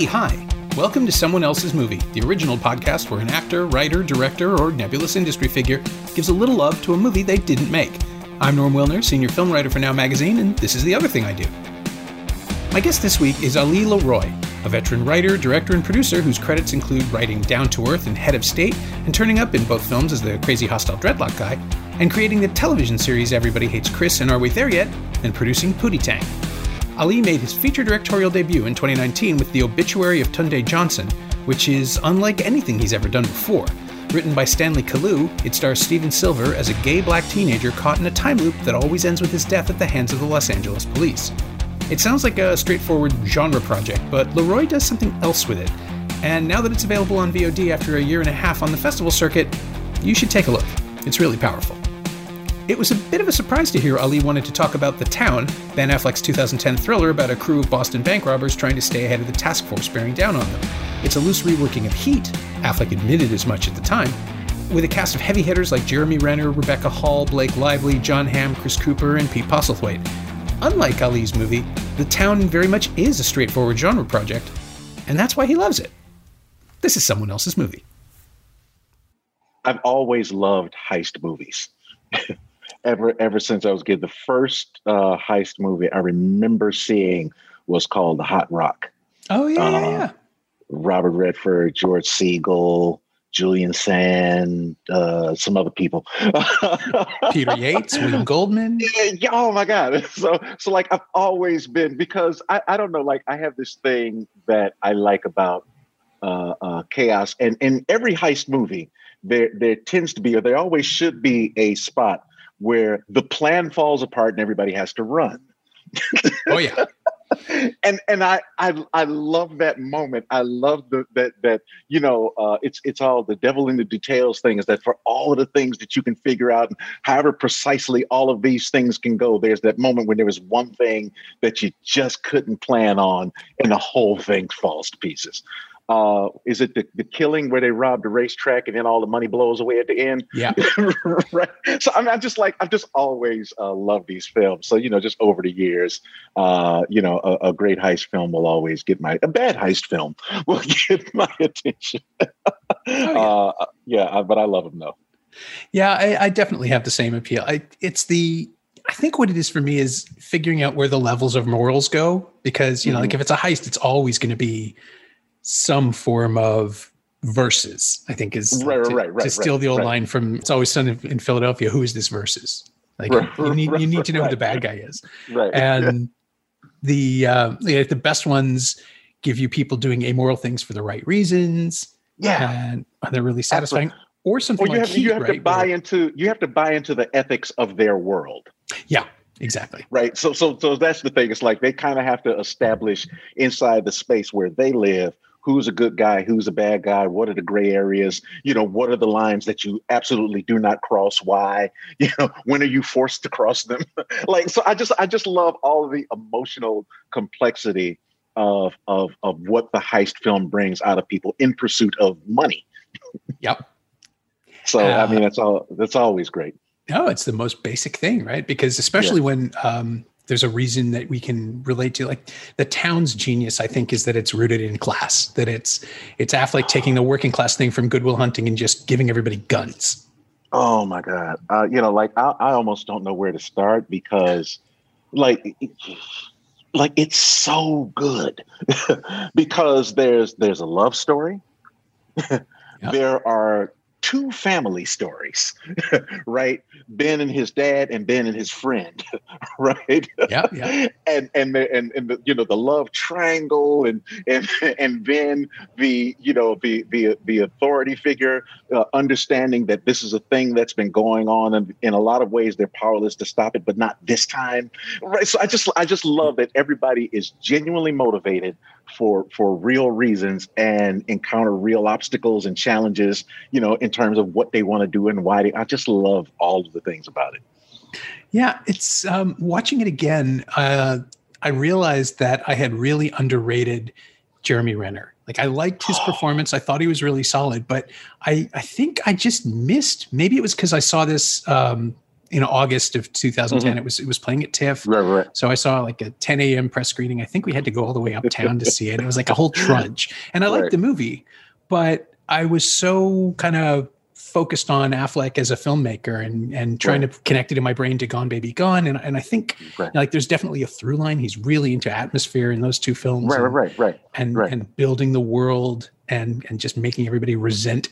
Hey, hi. Welcome to Someone Else's Movie, the original podcast where an actor, writer, director, or nebulous industry figure gives a little love to a movie they didn't make. I'm Norm Wilner, senior film writer for Now Magazine, and this is the other thing I do. My guest this week is Ali LeRoi, a veteran writer, director, and producer whose credits include writing Down to Earth and Head of State, and turning up in both films as the crazy hostile dreadlock guy, and creating the television series Everybody Hates Chris and Are We There Yet, and producing Pootie Tang. Ali made his feature directorial debut in 2019 with The Obituary of Tunde Johnson, which is unlike anything he's ever done before. Written by Stanley Kalu, it stars Steven Silver as a gay black teenager caught in a time loop that always ends with his death at the hands of the Los Angeles police. It sounds like a straightforward genre project, but LeRoi does something else with it. And now that it's available on VOD after a year and a half on the festival circuit, you should take a look. It's really powerful. It was a bit of a surprise to hear Ali wanted to talk about The Town, Ben Affleck's 2010 thriller about a crew of Boston bank robbers trying to stay ahead of the task force bearing down on them. It's a loose reworking of Heat, Affleck admitted as much at the time, with a cast of heavy hitters like Jeremy Renner, Rebecca Hall, Blake Lively, Jon Hamm, Chris Cooper, and Pete Postlethwaite. Unlike Ali's movie, The Town very much is a straightforward genre project, and that's why he loves it. This is someone else's movie. I've always loved heist movies. ever ever since I was kid. The first uh, heist movie I remember seeing was called The Hot Rock. Oh yeah, uh, yeah, yeah. Robert Redford, George Segal, Julian Sand, uh, some other people. Peter Yates, William Goldman. Yeah, yeah, oh my God. So so like I've always been because I, I don't know, like I have this thing that I like about uh, uh, chaos. And in every heist movie, there there tends to be, or there always should be a spot where the plan falls apart and everybody has to run. oh yeah. and and I, I I love that moment. I love the, that that you know uh, it's it's all the devil in the details thing. Is that for all of the things that you can figure out, however precisely all of these things can go, there's that moment when there was one thing that you just couldn't plan on, and the whole thing falls to pieces uh, is it the, the killing where they robbed the racetrack and then all the money blows away at the end? Yeah. right. So I mean, I'm just like, I've just always uh, loved these films. So, you know, just over the years, uh, you know, a, a, great heist film will always get my, a bad heist film will get my attention. oh, yeah. Uh, yeah, but I love them though. Yeah, I, I definitely have the same appeal. I, it's the, I think what it is for me is figuring out where the levels of morals go because, you know, mm-hmm. like if it's a heist, it's always going to be some form of versus. I think is right, to, right, right, to steal right, the old right. line from "It's Always in Philadelphia." Who is this versus? Like Right, you need you need to know who the bad guy is, Right. and the uh, the the best ones give you people doing amoral things for the right reasons. Yeah. and they're really satisfying. Or something Well, you like have, Heat, you have to buy where- into, you have to buy into the ethics of their world. yeah, exactly. right so so so that's the thing it's like they kind of have to establish inside the space where they live who's a good guy who's a bad guy what are the gray areas you know what are the lines that you absolutely do not cross why you know when are you forced to cross them like so i just i just love all of the emotional complexity of of of what the heist film brings out of people in pursuit of money Yep. so Uh, i mean that's all that's always great No, it's the most basic thing, right? Because especially when um, there's a reason that we can relate to, like the town's genius, I think, is that it's rooted in class. That it's it's Affleck taking the working class thing from Good Will Hunting and just giving everybody guns. Oh my God. Uh, you know, like I, I almost don't know where to start because like like it's so good because there's there's a love story. There are two family stories, right? Ben and his dad and Ben and his friend, right? Yeah, yeah. and and the, and and the, you know the love triangle and and and Ben the you know the the the authority figure uh, understanding that this is a thing that's been going on and in a lot of ways they're powerless to stop it but not this time right so i just i just love that everybody is genuinely motivated for for real reasons and encounter real obstacles and challenges you know in terms of what they want to do and why they i just love all of the things about it Yeah, it's um, watching it again. Uh, I realized that I had really underrated Jeremy Renner. Like I liked his performance. I thought he was really solid, but I I think I just missed. Maybe it was because I saw this um, in August of 2010. Mm-hmm. It was it was playing at TIFF. Right, right. So I saw like a 10 a.m. press screening. I think we had to go all the way uptown to see it. It was like a whole trudge, and I liked the movie, but I was so kind of focused on Affleck as a filmmaker and and trying right. to connect it in my brain to Gone Baby Gone. And, and I think right. like there's definitely a through line. He's really into atmosphere in those two films. Right, and, right, right, And right. and building the world and and just making everybody resent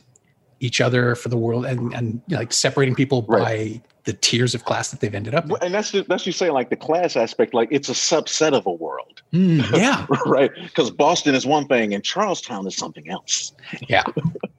each other for the world and and you know, like separating people right. by the tiers of class that they've ended up in. and that's just, that's you saying like the class aspect like it's a subset of a world mm, yeah right because boston is one thing and charlestown is something else yeah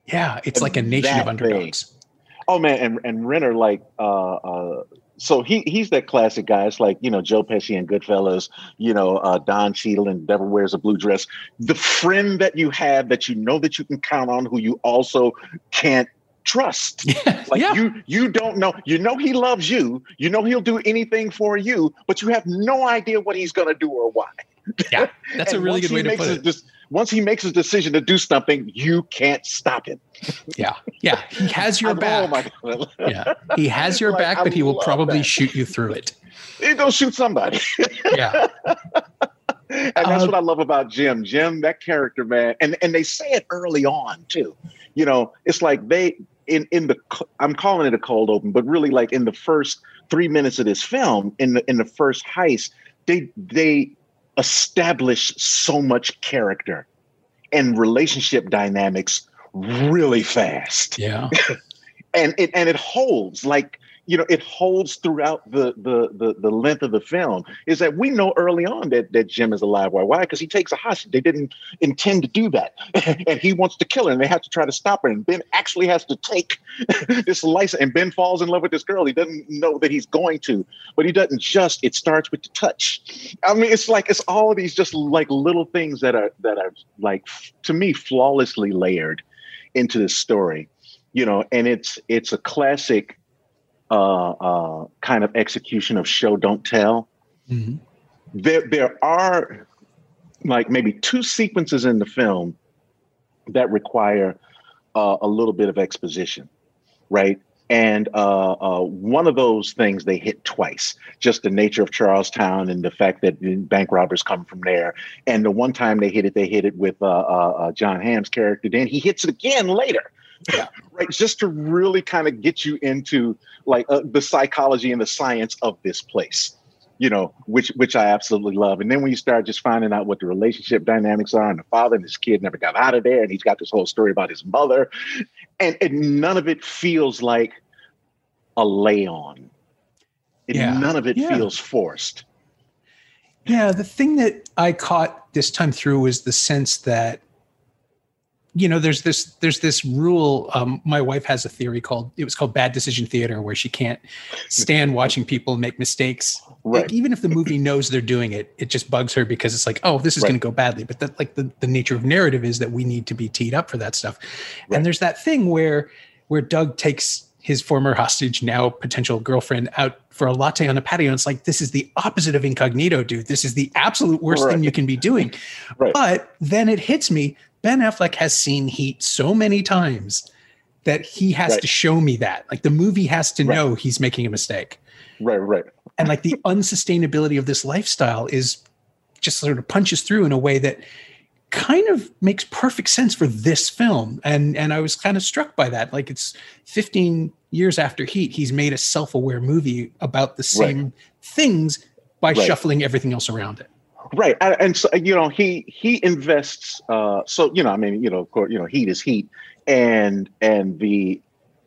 yeah it's like a nation of underdogs thing. oh man and and renner like uh uh so he he's that classic guy. It's like you know Joe Pesci and Goodfellas, you know uh, Don Cheadle and Devil Wears a Blue Dress. The friend that you have that you know that you can count on, who you also can't trust. Yeah, like yeah. you you don't know. You know he loves you. You know he'll do anything for you, but you have no idea what he's going to do or why. Yeah, that's a really good way to put it. Just, once he makes his decision to do something, you can't stop him. yeah, yeah, he has your back. Oh yeah, he has your like, back, but he will probably that. shoot you through it. He's gonna shoot somebody. yeah. and that's uh, what I love about Jim. Jim, that character, man, and and they say it early on too. You know, it's like they in in the I'm calling it a cold open, but really like in the first three minutes of this film, in the in the first heist, they they establish so much character and relationship dynamics really fast. Yeah. and it and it holds like you know it holds throughout the, the the the length of the film is that we know early on that that Jim is alive. Why? Why? Because he takes a hostage. They didn't intend to do that, and he wants to kill her, and they have to try to stop her. And Ben actually has to take this license, and Ben falls in love with this girl. He doesn't know that he's going to, but he doesn't just. It starts with the touch. I mean, it's like it's all of these just like little things that are that are like to me flawlessly layered into this story you know and it's it's a classic uh, uh, kind of execution of show don't tell. Mm-hmm. There, there are like maybe two sequences in the film that require uh, a little bit of exposition, right? And uh, uh, one of those things they hit twice, just the nature of Charlestown and the fact that bank robbers come from there. And the one time they hit it, they hit it with uh, uh, uh Jon Hamm's character. Then he hits it again later yeah. right just to really kind of get you into like uh, the psychology and the science of this place you know which which i absolutely love and then when you start just finding out what the relationship dynamics are and the father and his kid never got out of there and he's got this whole story about his mother and, and none of it feels like a lay on yeah. none of it yeah. feels forced yeah the thing that i caught this time through was the sense that you know there's this there's this rule um, my wife has a theory called it was called bad decision theater where she can't stand watching people make mistakes. Right. like even if the movie knows they're doing it it just bugs her because it's like oh this is right. going to go badly. But that like the, the nature of narrative is that we need to be teed up for that stuff. Right. and there's that thing where where doug takes his former hostage now potential girlfriend out for a latte on a patio and it's like this is the opposite of incognito dude. This is the absolute worst thing you can be doing. But then it hits me Ben Affleck has seen Heat so many times that he has right. to show me that. Like the movie has to right. know he's making a mistake. Right, right. And like the unsustainability of this lifestyle is just sort of punches through in a way that kind of makes perfect sense for this film. And and I was kind of struck by that. Like it's 15 years after Heat, he's made a self-aware movie about the same right. things by shuffling everything else around it right and so you know he he invests uh so you know i mean you know of course you know heat is heat and and the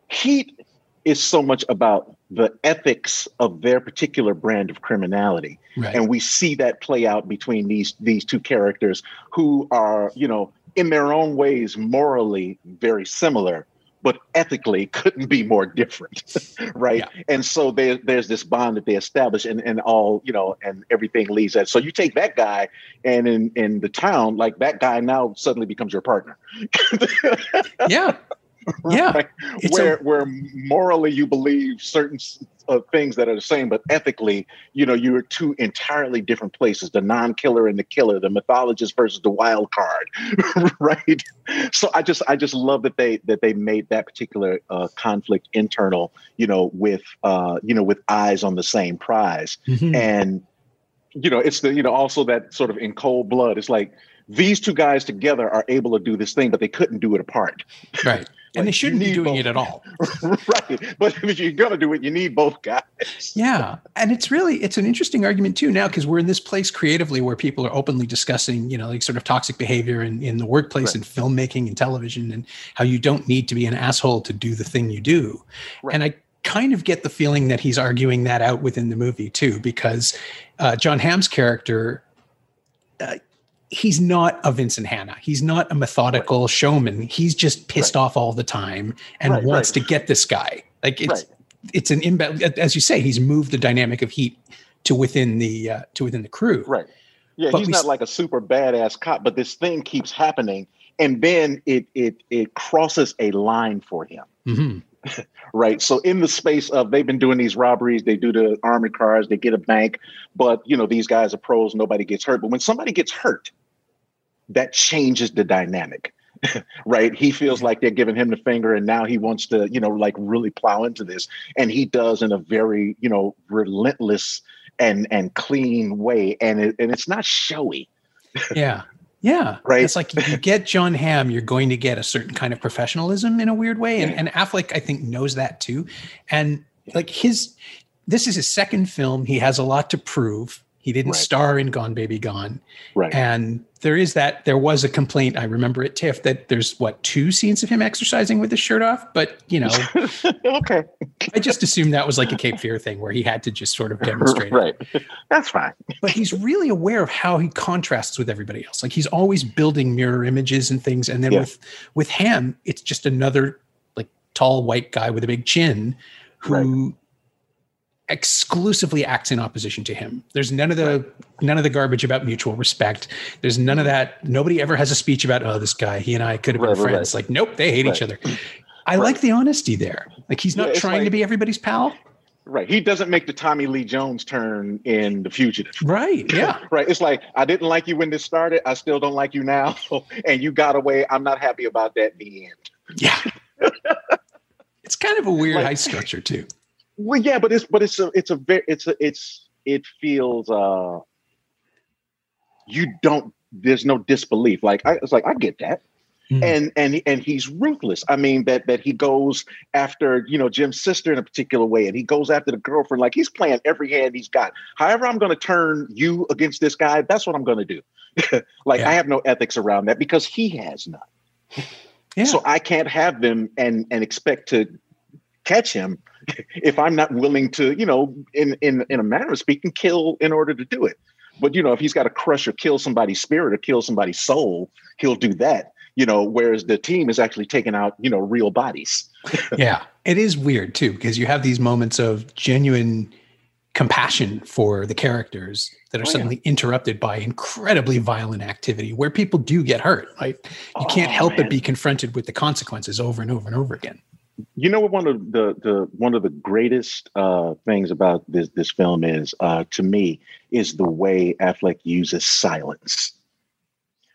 heat is so much about the ethics of their particular brand of criminality right. and we see that play out between these these two characters who are you know in their own ways morally very similar but ethically couldn't be more different right? Yeah. and so there, there's this bond that they establish and, and all you know and everything leads that. So you take that guy and in in the town like that guy now suddenly becomes your partner. Yeah Yeah, right? where a- where morally you believe certain uh, things that are the same, but ethically, you know, you're two entirely different places: the non-killer and the killer, the mythologist versus the wild card, right? So I just I just love that they that they made that particular uh, conflict internal, you know, with uh, you know with eyes on the same prize, mm-hmm. and you know, it's the you know also that sort of in cold blood. It's like these two guys together are able to do this thing, but they couldn't do it apart. Right. And they shouldn't be doing both. it at all. right. But if you're going to do it, you need both guys. Yeah. And it's really, it's an interesting argument too now, because we're in this place creatively where people are openly discussing, you know, like sort of toxic behavior in, in the workplace right. and filmmaking and television and how you don't need to be an asshole to do the thing you do. Right. And I kind of get the feeling that he's arguing that out within the movie too, because uh, Jon Hamm's character, uh, he's not a Vincent Hanna. He's not a methodical right. showman. He's just pissed right. off all the time and right, wants to get this guy. Like it's it's an imbalance. As you say, he's moved the dynamic of heat to within the uh, to within the crew. Right. Yeah, but he's not like a super badass cop, but this thing keeps happening, and then it it it crosses a line for him. Mm-hmm. right so in the space of they've been doing these robberies they do the armored cars they get a bank but you know these guys are pros nobody gets hurt but when somebody gets hurt that changes the dynamic right? He feels like they're giving him the finger and now he wants to you know like really plow into this. And he does in a very you know relentless and and clean way. And it, and it's not showy. Yeah. Yeah. Right? It's like you get Jon hamm you're going to get a certain kind of professionalism in a weird way. And, and affleck i think knows that too. And like his this is his second film. He has a lot to prove. He didn't right. star in Gone Baby Gone. Right. And there is that, there was a complaint, I remember at TIFF, that there's what, two scenes of him exercising with his shirt off? But, you know, okay. I just assumed that was like a Cape Fear thing where he had to just sort of demonstrate. right. That's fine. but he's really aware of how he contrasts with everybody else. Like he's always building mirror images and things. And then yeah. with, with Hamm, it's just another like tall white guy with a big chin who right exclusively acts in opposition to him. There's none of the right. none of the garbage about mutual respect. There's none of that. Nobody ever has a speech about oh this guy he and I could have been right, friends. Right. Like nope, they hate each other. I like the honesty there. Like he's not yeah, trying like, to be everybody's pal. Right. He doesn't make the Tommy Lee Jones turn in The Fugitive. Right. Yeah. right. It's like, I didn't like you when this started. I still don't like you now. and you got away. I'm not happy about that in the end. Yeah. it's kind of a weird like, high structure, too. Well, yeah, but it's but it's a it's a very it's a it's it feels uh you don't there's no disbelief. Like I it's like I get that. Mm. And and and he's ruthless. I mean that that he goes after you know Jim's sister in a particular way, and he goes after the girlfriend. Like he's playing every hand he's got. However, I'm going to turn you against this guy. That's what I'm going to do. like yeah. I have no ethics around that because he has none. Yeah. So I can't have them and and expect to catch him if I'm not willing to, you know, in in in a manner of speaking, kill in order to do it. But you know, if he's got to crush or kill somebody's spirit or kill somebody's soul, he'll do that. You know, whereas the team is actually taking out, you know, real bodies. yeah, it is weird too because you have these moments of genuine compassion for the characters that are oh, suddenly yeah. interrupted by incredibly violent activity where people do get hurt. Right? You oh, can't help man. but be confronted with the consequences over and over and over again you know what one of the the one of the greatest uh, things about this this film is uh, to me is the way Affleck uses silence.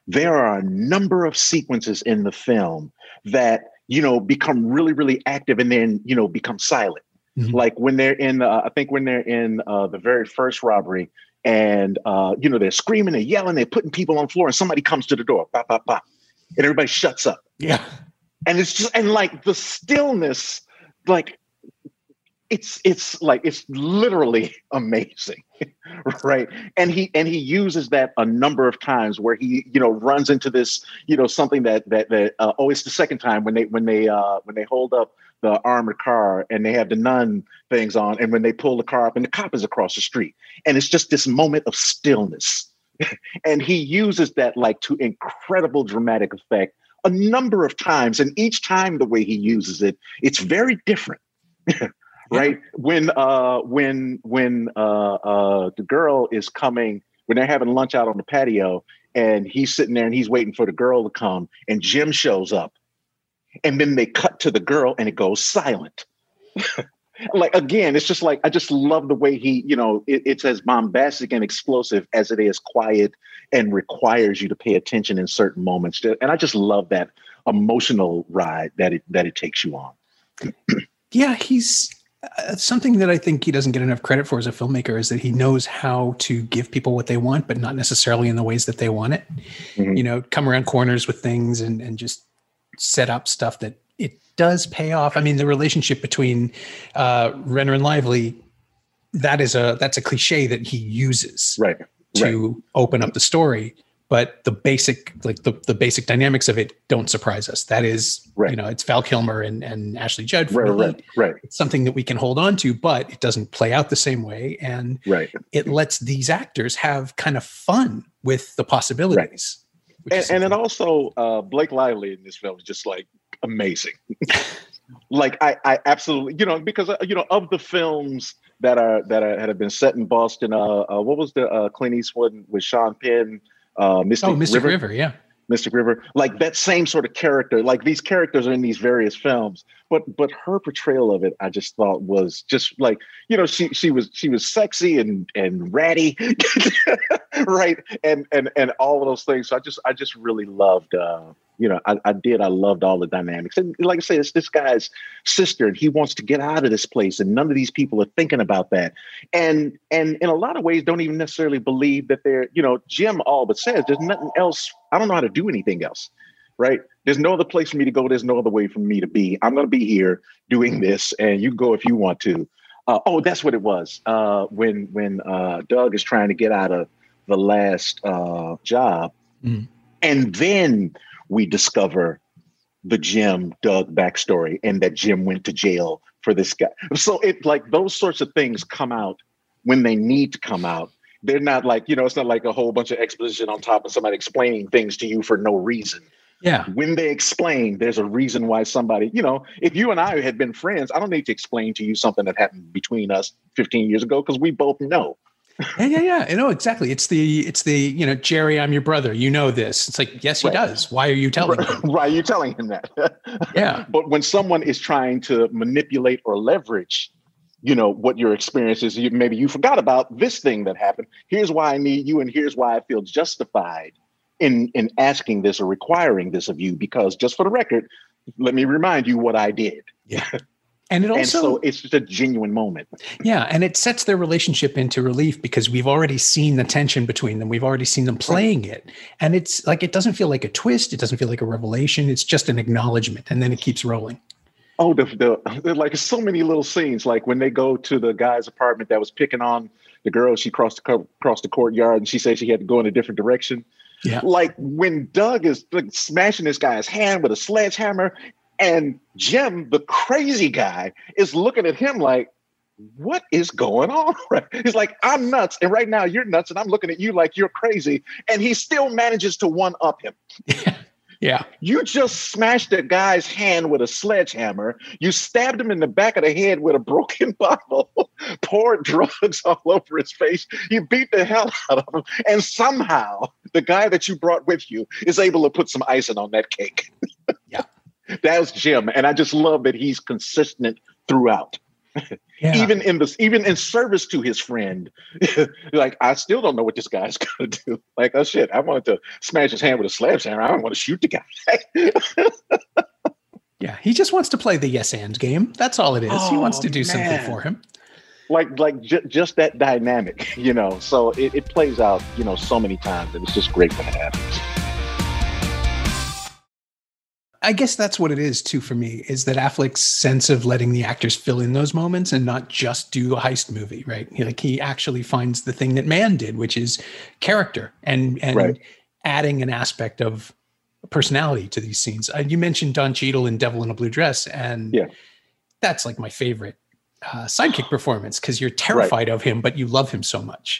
There are a number of sequences in the film that you know become really really active and then you know become silent. Mm-hmm. Like when they're in, uh, I think when they're in uh, the very first robbery, and uh, you know they're screaming, and yelling, they're putting people on the floor, and somebody comes to the door, pop, pop, pop, and everybody shuts up. Yeah and it's just and like the stillness like it's it's like it's literally amazing right? And he and he uses that a number of times where he you know runs into this you know something that that that uh, oh it's the second time when they when they uh when they hold up the armored car and they have the nun things on and when they pull the car up and the cop is across the street. And it's just this moment of stillness. And he uses that like to incredible dramatic effect a number of times, and each time the way he uses it, it's very different. right when uh when when uh uh the girl is coming when they're having lunch out on the patio and he's sitting there and he's waiting for the girl to come and jim shows up and then they cut to the girl and it goes silent. Like again, it's just like I just love the way he, you know, it, it's as bombastic and explosive as it is quiet and requires you to pay attention in certain moments. And I just love that emotional ride that it that it takes you on. yeah, he's uh, something that I think he doesn't get enough credit for as a filmmaker is that he knows how to give people what they want, but not necessarily in the ways that they want it. Mm-hmm. You know, come around corners with things and and just set up stuff that it does pay off. I mean, the relationship between uh, Renner and Lively, that is a that's a cliche that he uses right to right. open up the story. But the basic, like the, the basic dynamics of it, don't surprise us. That is, right. you know, it's Val Kilmer and, and Ashley Judd. Right, right, right. It's something that we can hold on to, but it doesn't play out the same way, and right. it lets these actors have kind of fun with the possibilities. Right. And, and it also uh, Blake Lively in this film is just like amazing. like I, I absolutely, you know, because uh, you know of the films that are that are, have been set in Boston. Uh, uh what was the uh, Clint Eastwood with Sean Penn? Uh, Mystic, oh, Mystic River? River, yeah. Mystic River, like that same sort of character. Like these characters are in these various films, but but her portrayal of it, I just thought was just like you know she she was she was sexy and and ratty, right, and and and all of those things. So I just I just really loved uh, you know, I, I, did. I loved all the dynamics. And like I say, it's this guy's sister, and he wants to get out of this place, and none of these people are thinking about that. And and in a lot of ways, don't even necessarily believe that they're, you know, Jim all but says there's nothing else. I don't know how to do anything else. Right. There's no other place for me to go. There's no other way for me to be. I'm gonna be here doing this, and you go if you want to. Uh, oh, that's what it was. Uh, when when uh, Doug is trying to get out of the last uh, job, mm. and then we discover the Jim Doug backstory and that Jim went to jail for this guy. So it like those sorts of things come out when they need to come out. They're not like, you know, it's not like a whole bunch of exposition on top of somebody explaining things to you for no reason. Yeah. When they explain, there's a reason why somebody, you know, if you and I had been friends, I don't need to explain to you something that happened between us 15 years ago because we both know yeah, yeah, yeah. You know exactly. It's the it's the you know Jerry, I'm your brother. You know this. It's like yes, he right. does. Why are you telling him? Why are you telling him that? yeah. But when someone is trying to manipulate or leverage, you know what your experience is. You, maybe you forgot about this thing that happened. Here's why I need you, and here's why I feel justified in in asking this or requiring this of you. Because just for the record, let me remind you what I did. Yeah. And it also and so it's just a genuine moment. Yeah, and it sets their relationship into relief because we've already seen the tension between them. We've already seen them playing it. And it's like it doesn't feel like a twist, it doesn't feel like a revelation, it's just an acknowledgement and then it keeps rolling. Oh, the, the like so many little scenes like when they go to the guy's apartment that was picking on the girl, she crossed the across the courtyard and she said she had to go in a different direction. Yeah. Like when Doug is like smashing this guy's hand with a sledgehammer and Jim, the crazy guy, is looking at him like, what is going on? He's like, I'm nuts. And right now you're nuts. And I'm looking at you like you're crazy. And he still manages to one up him. Yeah. You just smashed a guy's hand with a sledgehammer. You stabbed him in the back of the head with a broken bottle, poured drugs all over his face. You beat the hell out of him. And somehow the guy that you brought with you is able to put some icing on that cake. yeah. That's Jim, and I just love that he's consistent throughout. Yeah. even in this, even in service to his friend, like I still don't know what this guy's gonna do. Like, oh shit, I wanted to smash his hand with a sledgehammer. I don't want to shoot the guy. yeah, he just wants to play the yes and game. That's all it is. Oh, he wants to oh, do man. something for him. Like, like j- just that dynamic, you know. So it, it plays out, you know, so many times, and it's just great when it happens. I guess that's what it is too for me is that Affleck's sense of letting the actors fill in those moments and not just do a heist movie, right? He, like he actually finds the thing that Mann did, which is character and and right. adding an aspect of personality to these scenes. Uh, you mentioned Don Cheadle in Devil in a Blue Dress, and yeah. that's like my favorite uh, sidekick performance because you're terrified right. of him, but you love him so much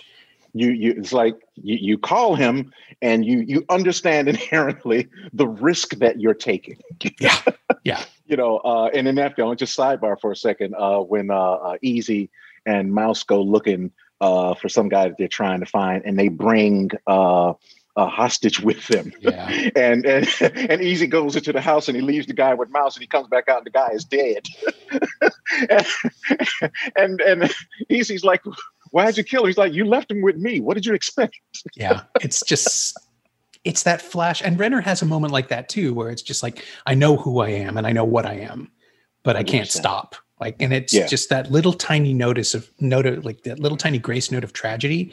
you you it's like you, you call him and you you understand inherently the risk that you're taking yeah yeah you know uh and in that film just sidebar for a second uh when uh, uh easy and mouse go looking uh for some guy that they're trying to find and they bring uh a hostage with them. Yeah. and and and Easy goes into the house and he leaves the guy with Mouse and he comes back out and the guy is dead. and, and and Easy's like, "Why'd you kill him?" He's like, "You left him with me. What did you expect?" yeah, it's just it's that flash. And Renner has a moment like that too, where it's just like, I know who I am and I know what I am, but I can't stop. Like, and it's Yeah. just that little tiny notice of note like that little tiny grace note of tragedy.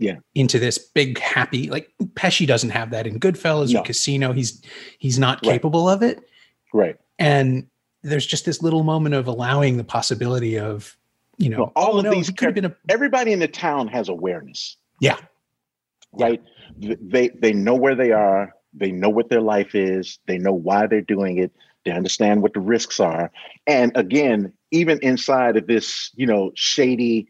Yeah. Into this big happy, like Pesci doesn't have that in Goodfellas No. or Casino. He's he's not Right. capable of it. Right. And there's just this little moment of allowing the possibility of, you know, Well, all of no, these could have been a Everybody in the town has awareness. Yeah. Right. Th- They they know where they are. They know what their life is. They know why they're doing it. They understand what the risks are. And again, even inside of this, you know, shady,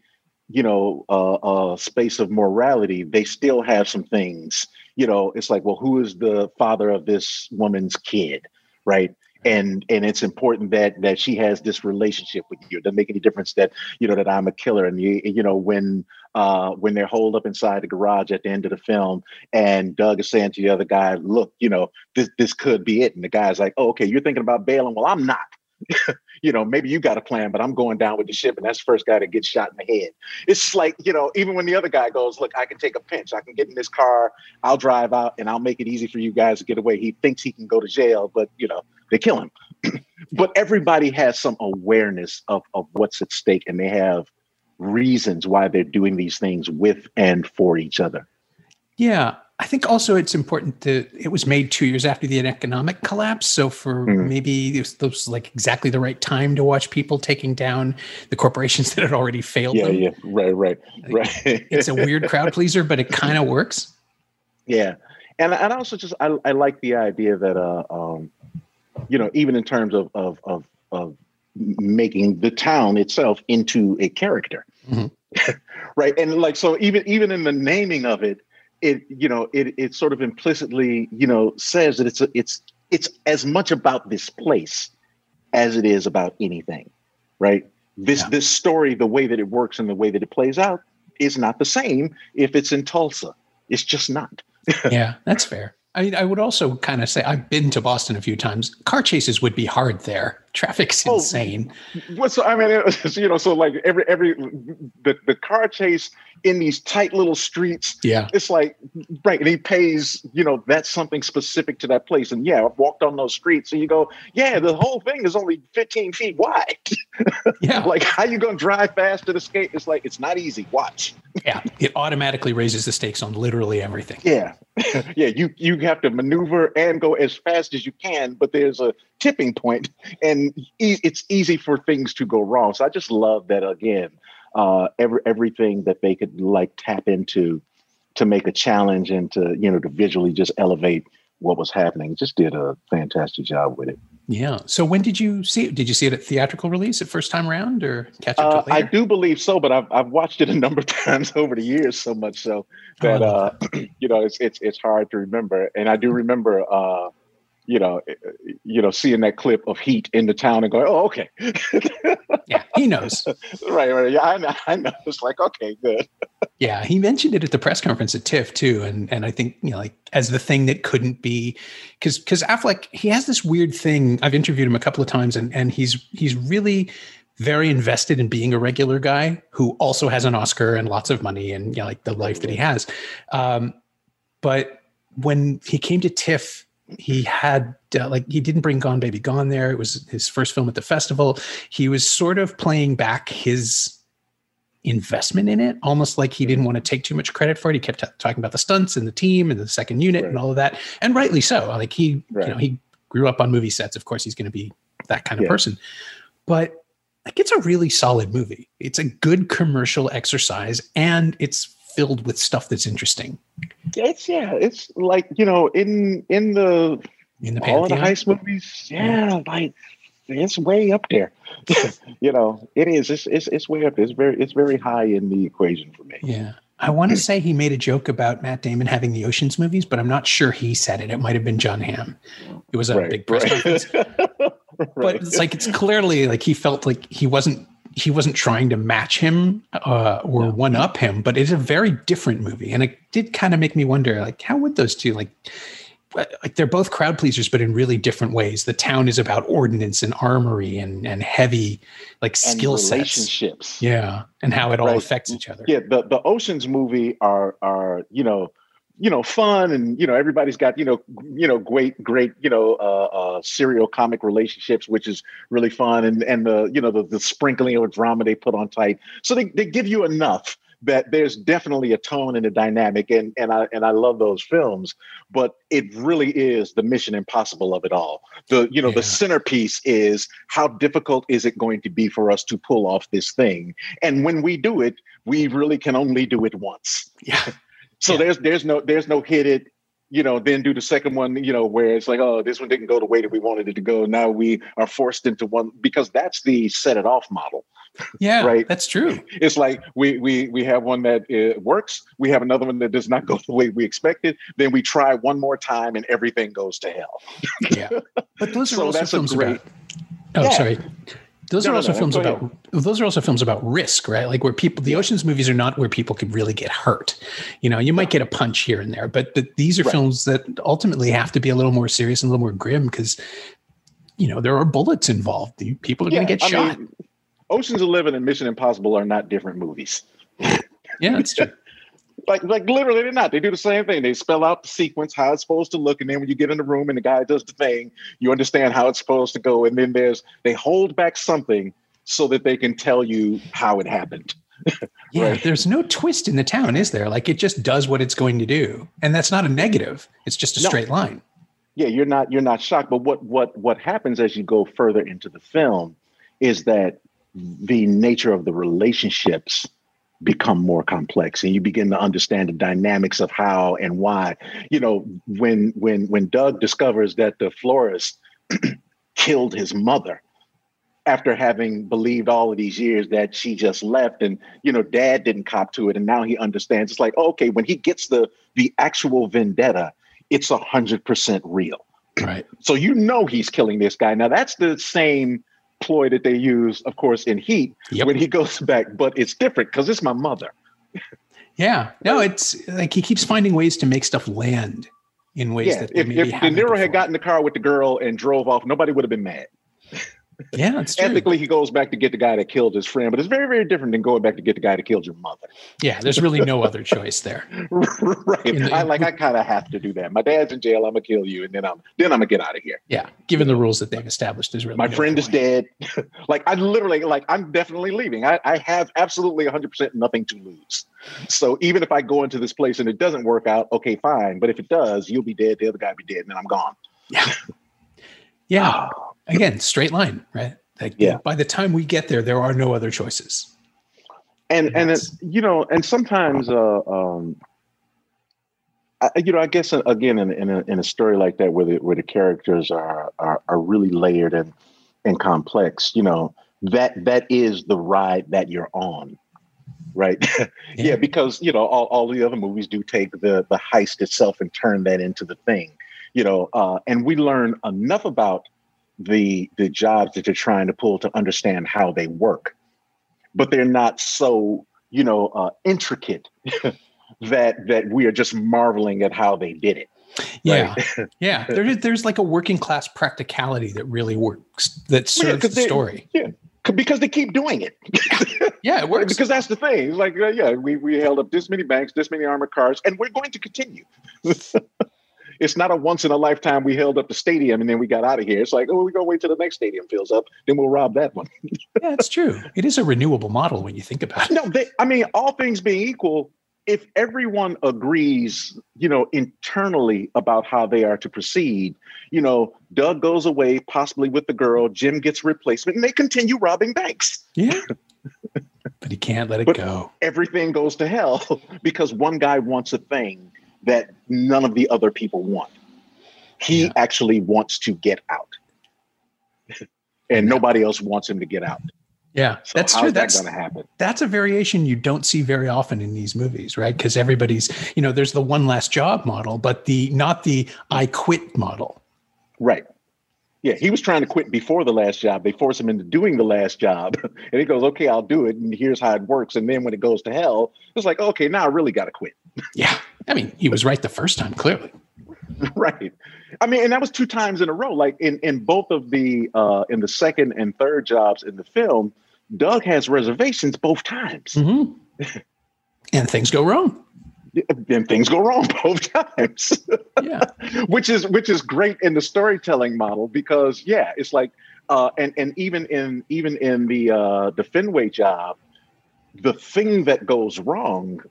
you know, uh, uh, space of morality, they still have some things. You know, it's like, well, who is the father of this woman's kid, right? And and it's important that that she has this relationship with you. It doesn't make any difference that you know that I'm a killer. And you you know when uh, when they're holed up inside the garage at the end of the film, and Doug is saying to the other guy, "Look, you know this this could be it," and the guy's like, "Oh, okay, you're thinking about bailing. Well, I'm not." you know, maybe you got a plan, but I'm going down with the ship, and that's the first guy that gets shot in the head. It's like, you know, even when the other guy goes, look, I can take a pinch. I can get in this car, I'll drive out, and I'll make it easy for you guys to get away. He thinks he can go to jail, but you know, they kill him. but everybody has some awareness of, of what's at stake, and they have reasons why they're doing these things with and for each other. Yeah, I think also it's important to. It was made two years after the economic collapse, so for Mm. maybe it was, like exactly the right time to watch people taking down the corporations that had already failed Yeah, them. yeah, right, right, right. It's a weird crowd pleaser, but it kind of works. Yeah, and and I also just I, I like the idea that uh um you know even in terms of of of of making the town itself into a character, Mhm. right? And like so even even in the naming of it, it you know it it sort of implicitly you know says that it's a, it's it's as much about this place as it is about anything, right? This Yeah. this story, the way that it works and the way that it plays out, is not the same if it's in Tulsa. It's just not. yeah, that's fair. I mean, I would also kind of say I've been to Boston a few times. Car chases would be hard there. Traffic's Oh, insane. What's I mean, it you know, so like every every the the car chase in these tight little streets. Yeah, It's like right, and he pays. You know, that's something specific to that place. And yeah, I've walked on those streets, and you go, yeah, the whole thing is only 15 feet wide. yeah, like, how you gonna drive fast to the skate? It's like it's not easy. Watch. yeah. It automatically raises the stakes on literally everything. Yeah, yeah. You you have to maneuver and go as fast as you can, but there's a tipping point, and e- it's easy for things to go wrong. So I just love that again. Uh, every everything that they could like tap into to make a challenge and to you know to visually just elevate what was happening. Just did a fantastic job with it. Yeah. So when did you see it? Did you see it at theatrical release at first time around or catch up Uh, it I do believe so, but I've I've watched it a number of times over the years, so much so that Oh, uh, love you know it's it's it's hard to remember. And I do remember, uh, you know, eh, you know, seeing that clip of Heat in the town and going, "Oh, okay, yeah, he knows. right, right, yeah, I know, I know." It's like, okay, good, Yeah, he mentioned it at the press conference at TIFF too, and and I think you know like as the thing that couldn't be because because Affleck he has this weird thing. I've interviewed him a couple of times, and and he's he's really very invested in being a regular guy who also has an Oscar and lots of money and you know like the life that he has. Um, but when he came to TIFF, he had uh, like he didn't bring Gone Baby Gone there. It was his first film at the festival. He was sort of playing back his investment in it, almost like he didn't want to take too much credit for it. He kept t- talking about the stunts and the team and the second unit and all of that, and rightly so. Like he, Right. you know, he grew up on movie sets. Of course, he's going to be that kind of Yeah. person. But like, it's a really solid movie. It's a good commercial exercise, and it's filled with stuff that's interesting it's yeah, it's like you know, in in the in the all of the heist movies, yeah, like it's way up there. you know, it is. It's, it's it's way up there. It's very it's very high in the equation for me. Yeah. I want to say he made a joke about Matt Damon having the Oceans movies, but I'm not sure he said it. It might have been Jon Hamm. It was a big press conference. right. But it's like it's clearly like he felt like he wasn't he wasn't trying to match him uh, or no. one up him, but it's a very different movie, and it did kind of make me wonder, like, how would those two like? Like they're both crowd pleasers, but in really different ways. The town is about ordnance and armory and and heavy like skill sets. Yeah, and how it all right. affects each other. Yeah, the the Ocean's movie are are you know you know fun and you know everybody's got you know you know great great you know uh, uh serial comic relationships which is really fun and and the you know the, the sprinkling of drama they put on tight. So they, they give you enough that there's definitely a tone and a dynamic and and I and I love those films but it really is the mission impossible of it all. The you know yeah. the centerpiece is how difficult is it going to be for us to pull off this thing? And when we do it we really can only do it once. Yeah so yeah. there's there's no there's no hit it, you know, then do the second one, you know, where it's like, oh, this one didn't go the way that we wanted it to go. Now we are forced into one because that's the set it off model. Yeah, right. That's true. It's like we we we have one that uh, works. We have another one that does not go the way we expected. Then we try one more time, and everything goes to hell. yeah, but those are so also films great, about. Oh, yeah. sorry. Those no, are also no, films about those are also films about risk, right? Like where people the oceans movies are not where people can really get hurt. You know, you might get a punch here and there, but, but these are right. films that ultimately have to be a little more serious and a little more grim because you know there are bullets involved. People are yeah, going to get I shot. Mean, Oceans Eleven and Mission Impossible are not different movies. yeah, that's true. like like literally they're not. They do the same thing. They spell out the sequence, how it's supposed to look, and then when you get in the room and the guy does the thing, you understand how it's supposed to go. And then there's they hold back something so that they can tell you how it happened. yeah, right? there's no twist in the town, is there? Like it just does what it's going to do. And that's not a negative. It's just a no. straight line. Yeah, you're not you're not shocked. But what what what happens as you go further into the film is that the nature of the relationships become more complex and you begin to understand the dynamics of how and why. You know when when when doug discovers that the florist killed his mother after having believed all of these years that she just left and you know dad didn't cop to it and now he understands it's like oh, okay when he gets the the actual vendetta it's a hundred percent real. Right. So you know he's killing this guy. Now that's the same ploy that they use, of course, in Heat yep. when he goes back, but it's different because it's my mother. yeah, no, it's like he keeps finding ways to make stuff land in ways yeah, that if, if De Niro had gotten the car with the girl and drove off, nobody would have been mad. Yeah, it's true. Ethically, he goes back to get the guy that killed his friend, but it's very, very different than going back to get the guy that killed your mother. Yeah, there's really no other choice there. right. The, I like. I kind of have to do that. My dad's in jail. I'm gonna kill you, and then I'm then I'm gonna get out of here. Yeah, given the rules that they've established, is really my no friend point. is dead. like I literally like I'm definitely leaving. I, I have absolutely 100 percent nothing to lose. So even if I go into this place and it doesn't work out, okay, fine. But if it does, you'll be dead. The other guy will be dead, and then I'm gone. Yeah. Yeah. Oh, Again, straight line, right? Like, yeah. By the time we get there, there are no other choices. And and, it, you know, and sometimes, uh, um, I, you know, I guess uh, again, in, in a, in a story like that, where the where the characters are are, are really layered and and complex, you know, that that is the ride that you're on right? yeah. yeah. because you know all, all the other movies do take the the heist itself and turn that into the thing, you know. Uh, and we learn enough about the the jobs that you're trying to pull to understand how they work but they're not so you know uh, intricate that that we are just marveling at how they did it yeah right? yeah there, there's like a working class practicality that really works that serves yeah, the story yeah because they keep doing it. yeah, it works. because that's the thing. It's like, uh, yeah, we, we held up this many banks, this many armored cars, and we're going to continue. It's not a once in a lifetime we held up the stadium and then we got out of here. It's like, oh, we're gonna wait till the next stadium fills up, then we'll rob that one. yeah, it's true. It is a renewable model when you think about it. No, they, I mean, all things being equal, if everyone agrees, you know, internally about how they are to proceed, you know, Doug goes away, possibly with the girl, Jim gets replacement, and they continue robbing banks. Yeah. but he can't let it but go. Everything goes to hell because one guy wants a thing that none of the other people want. He yeah. actually wants to get out. and nobody else wants him to get out. Yeah, so that's true. That's going to happen. That's a variation you don't see very often in these movies, right? Because everybody's, you know, there's the one last job model, but the not the I quit model. Right. Yeah, he was trying to quit before the last job. They force him into doing the last job. and he goes, okay, I'll do it. And here's how it works. And then when it goes to hell, it's like, okay, now I really got to quit. yeah. I mean, he was right the first time, clearly. right. I mean, and that was two times in a row. Like in, in both of the, uh, in the second and third jobs in the film, Doug has reservations both times. Mm-hmm. and things go wrong then things go wrong both times. Yeah. which is which is great in the storytelling model because yeah, it's like uh, and and even in even in the uh, the Fenway job, the thing that goes wrong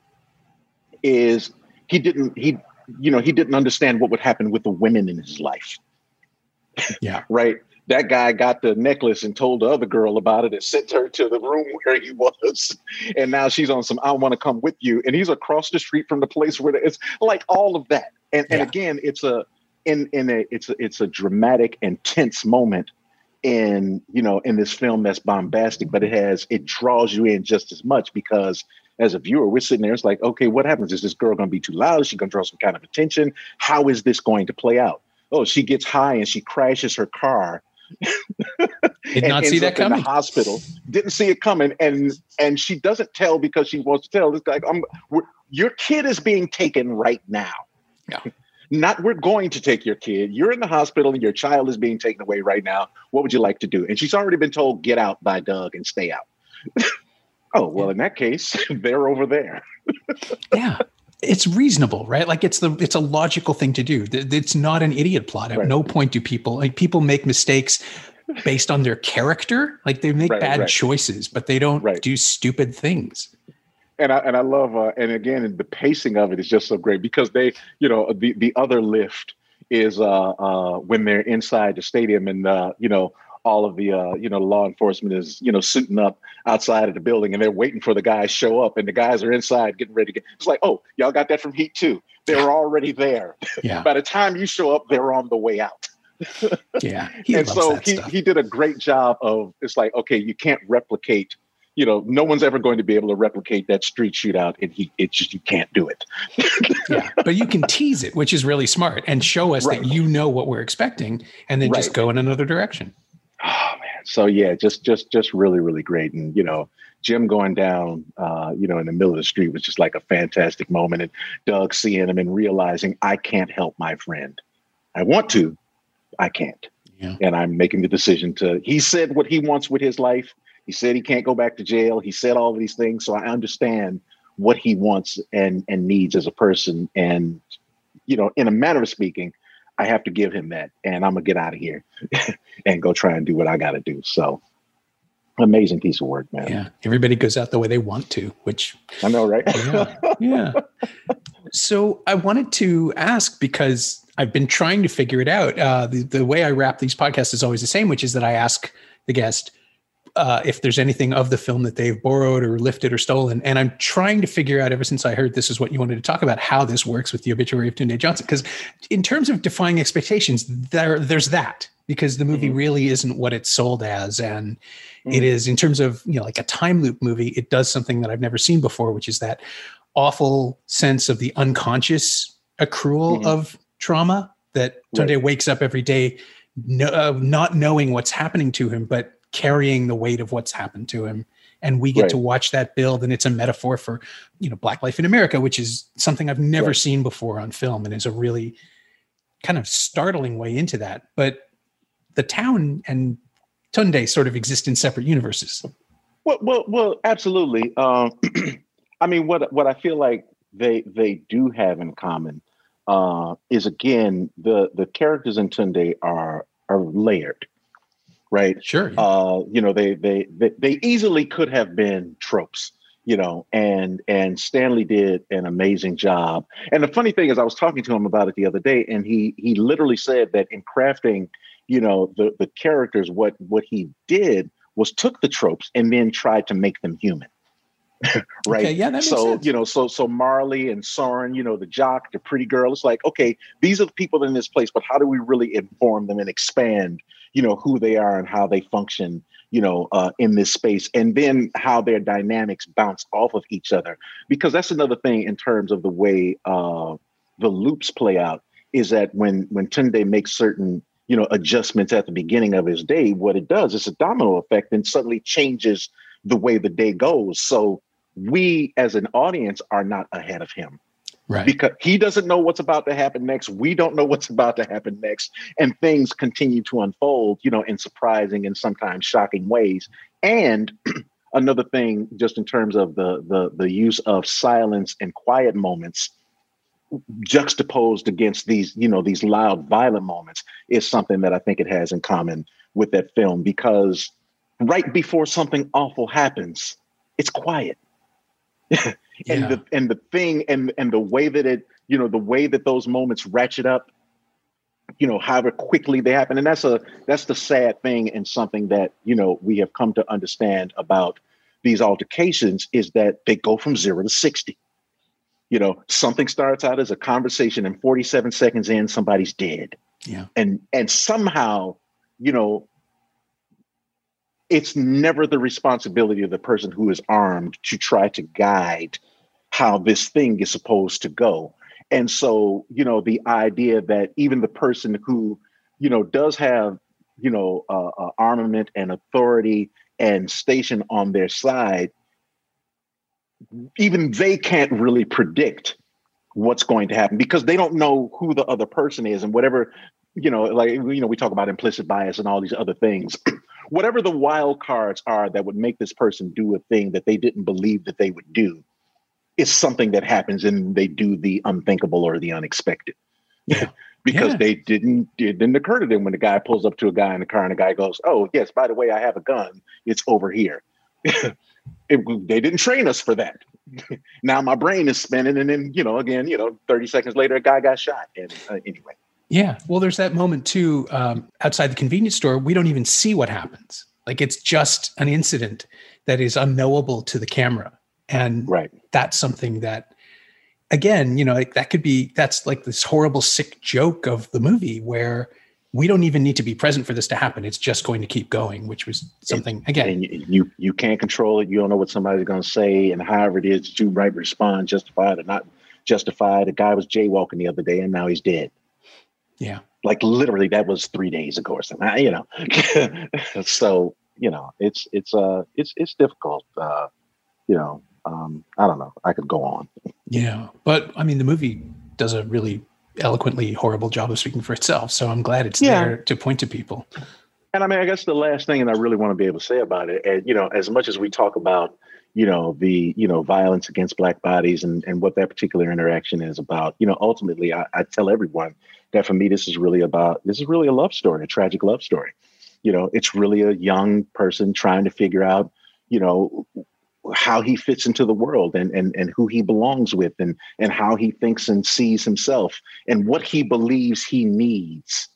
is he didn't he you know he didn't understand what would happen with the women in his life. Yeah. right that guy got the necklace and told the other girl about it and sent her to the room where he was. And now she's on some, I want to come with you. And he's across the street from the place where it's like all of that. And, yeah. and again, it's a, in, in a, it's a, it's a dramatic and tense moment in, you know, in this film that's bombastic, but it has, it draws you in just as much because as a viewer, we're sitting there. It's like, okay, what happens? Is this girl going to be too loud? Is she going to draw some kind of attention? How is this going to play out? Oh, she gets high and she crashes her car Did not see that coming. In the hospital, didn't see it coming, and and she doesn't tell because she wants to tell. This guy, I'm, your kid is being taken right now. Yeah. Not we're going to take your kid. You're in the hospital and your child is being taken away right now. What would you like to do? And she's already been told, get out by Doug and stay out. oh, well, in that case, they're over there. yeah it's reasonable, right? Like it's the it's a logical thing to do. It's not an idiot plot. At right. no point do people like people make mistakes based on their character. Like they make right, bad right. choices, but they don't do stupid things. And I and I love uh, and again the pacing of it is just so great because they you know the the other lift is uh uh when they're inside the stadium and uh you know all of the uh, you know law enforcement is you know suiting up outside of the building and they're waiting for the guys to show up and the guys are inside getting ready to get it's like oh y'all got that from heat too. They were already there. Yeah. By the time you show up they're on the way out. Yeah. And so he, he did a great job of it's like okay you can't replicate you know no one's ever going to be able to replicate that street shootout and he it's just you can't do it. Yeah. But you can tease it which is really smart and show us right. that you know what we're expecting and then right. just go in another direction oh man. So yeah just just just really really great. And you know Jem going down uh you know in the middle of the street was just like a fantastic moment. And doug seeing him and realizing i can't help my friend. I want to i can't. Yeah. and i'm making the decision to he said what he wants with his life. He said he can't go back to jail. He said all of these things. So i understand what he wants and and needs as a person. And you know in a manner of speaking I have to give him that, and I'm gonna get out of here and go try and do what I got to do. So, amazing piece of work, man. Yeah, everybody goes out the way they want to, which I know, right? yeah, yeah. So I wanted to ask because I've been trying to figure it out. Uh, the the way I wrap these podcasts is always the same, which is that I ask the guest uh, if there's anything of the film that they've borrowed or lifted or stolen. And I'm trying to figure out ever since I heard this is what you wanted to talk about how this works with the obituary of Tunde Johnson. Because in terms of defying expectations, there there's that because the movie mm-hmm. really isn't what it's sold as, and mm-hmm. it is in terms of you know like a time loop movie. It does something that I've never seen before, which is that awful sense of the unconscious accrual mm-hmm. of trauma that Tunde right. wakes up every day no, uh, not knowing what's happening to him, but carrying the weight of what's happened to him. And we get right. to watch that build and it's a metaphor for you know black life in america which is something i've never right. seen before on film and is a really kind of startling way into that. But the town and tunde sort of exist in separate universes. Well well, well absolutely. Um, i mean what what i feel like they they do have in common uh, is again the the characters in tunde are are layered right? Sure. Yeah. Uh, you know, they, they they they easily could have been tropes, you know, and and Stanley did an amazing job. And the funny thing is, I was talking to him about it the other day, and he he literally said that in crafting, you know, the the characters, what what he did was took the tropes and then tried to make them human. right. Okay, yeah, that makes so sense. you know, so so Marley and Soren, you know, the jock, the pretty girl. It's like, okay, these are the people in this place, but how do we really inform them and expand, you know, who they are and how they function, you know, uh, in this space, and then how their dynamics bounce off of each other. Because that's another thing in terms of the way uh, the loops play out is that when when Tunde makes certain you know, adjustments at the beginning of his day, what it does is a domino effect and suddenly changes the way the day goes. So we as an audience are not ahead of him. Right. Because he doesn't know what's about to happen next. We don't know what's about to happen next. And things continue to unfold, you know, in surprising and sometimes shocking ways. And another thing, just in terms of the the the use of silence and quiet moments juxtaposed against these, you know, these loud, violent moments is something that I think it has in common with that film because right before something awful happens, it's quiet. and yeah. the and the thing and and the way that it, you know, the way that those moments ratchet up, you know, however quickly they happen. And that's a that's the sad thing and something that, you know, we have come to understand about these altercations is that they go from zero to 60 you know something starts out as a conversation and 47 seconds in somebody's dead yeah and and somehow you know it's never the responsibility of the person who is armed to try to guide how this thing is supposed to go. And so you know the idea that even the person who you know does have you know uh, uh, armament and authority and station on their side even they can't really predict what's going to happen because they don't know who the other person is and whatever you know like you know we talk about implicit bias and all these other things whatever the wild cards are that would make this person do a thing that they didn't believe that they would do is something that happens and they do the unthinkable or the unexpected yeah. because yeah. they didn't it didn't occur to them when the guy pulls up to a guy in the car and the guy goes oh yes by the way i have a gun it's over here it, they didn't train us for that. now my brain is spinning, and then you know, again, you know, thirty seconds later, a guy got shot. And uh, anyway, yeah. Well, there's that moment too um, outside the convenience store. We don't even see what happens. Like it's just an incident that is unknowable to the camera, and right. that's something that, again, you know, like that could be that's like this horrible sick joke of the movie where we don't even need to be present for this to happen. It's just going to keep going, which was something and, again. And you you can't control it. You don't know what somebody's going to say, and however it is to right respond, justified or not justified. A guy was jaywalking the other day, and now he's dead. Yeah, like literally, that was three days ago or something. You know, so you know, it's it's uh it's it's difficult. Uh, you know, um, I don't know. I could go on. Yeah, but I mean, the movie does a really eloquently horrible job of speaking for itself. So I'm glad it's yeah. there to point to people. And I mean, I guess the last thing, and I really want to be able to say about it, and you know, as much as we talk about, you know, the you know violence against black bodies and and what that particular interaction is about, you know, ultimately, I, I tell everyone that for me, this is really about this is really a love story, a tragic love story. You know, it's really a young person trying to figure out, you know, how he fits into the world and, and, and who he belongs with and, and how he thinks and sees himself and what he believes he needs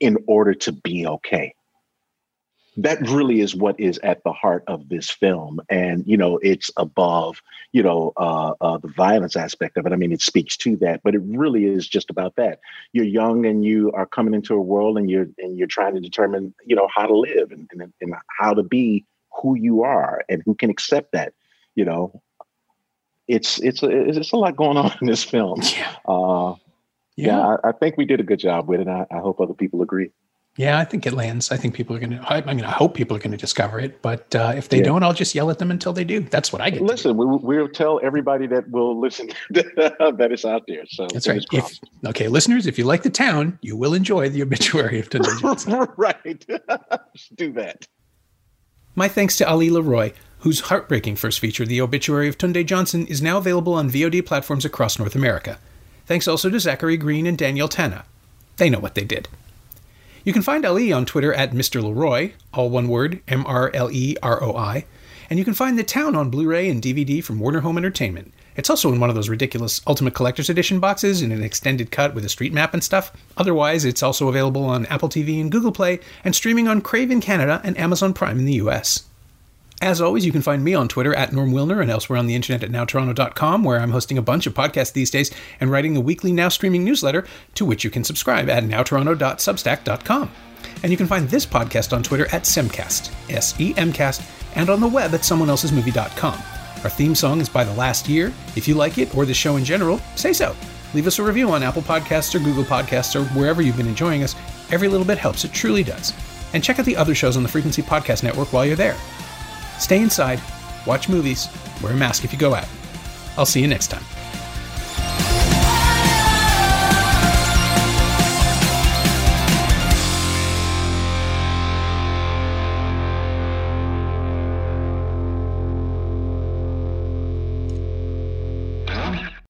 in order to be okay. That really is what is at the heart of this film. And, you know, it's above, you know, uh, uh, the violence aspect of it. I mean, it speaks to that, but it really is just about that. You're young and you are coming into a world and you're, and you're trying to determine, you know, how to live and, and, and how to be who you are and who can accept that. You know, it's it's a, it's a lot going on in this film. Yeah, uh, yeah. yeah I, I, think we did a good job with it. I, I hope other people agree. Yeah, I think it lands. I think people are going to. I mean, I hope people are going to discover it. But uh, if they yeah. don't, I'll just yell at them until they do. That's what I get. Listen, we, we'll tell everybody that will listen that it's out there. So that's right. If, okay, listeners, if you like the town, you will enjoy the obituary of Tunde Johnson. right. do that. My thanks to Ali LeRoi, whose heartbreaking first feature, The Obituary of Tunde Johnson, is now available on VOD platforms across North America. Thanks also to Zachary Green and Daniel Tanna. They know what they did. You can find Ali on Twitter at Mr. LeRoi, all one word, M R L E R O I, and you can find The Town on Blu ray and DVD from Warner Home Entertainment. It's also in one of those ridiculous Ultimate Collector's Edition boxes in an extended cut with a street map and stuff. Otherwise, it's also available on Apple TV and Google Play and streaming on Crave in Canada and Amazon Prime in the US. As always, you can find me on Twitter at Norm Wilner and elsewhere on the internet at nowtoronto.com, where I'm hosting a bunch of podcasts these days and writing a weekly now streaming newsletter to which you can subscribe at nowtoronto.substack.com. And you can find this podcast on Twitter at Semcast, S E M Cast, and on the web at someoneelsesmovie.com. Our theme song is by The Last Year. If you like it or the show in general, say so. Leave us a review on Apple Podcasts or Google Podcasts or wherever you've been enjoying us. Every little bit helps, it truly does. And check out the other shows on the Frequency Podcast Network while you're there. Stay inside, watch movies, wear a mask if you go out. I'll see you next time.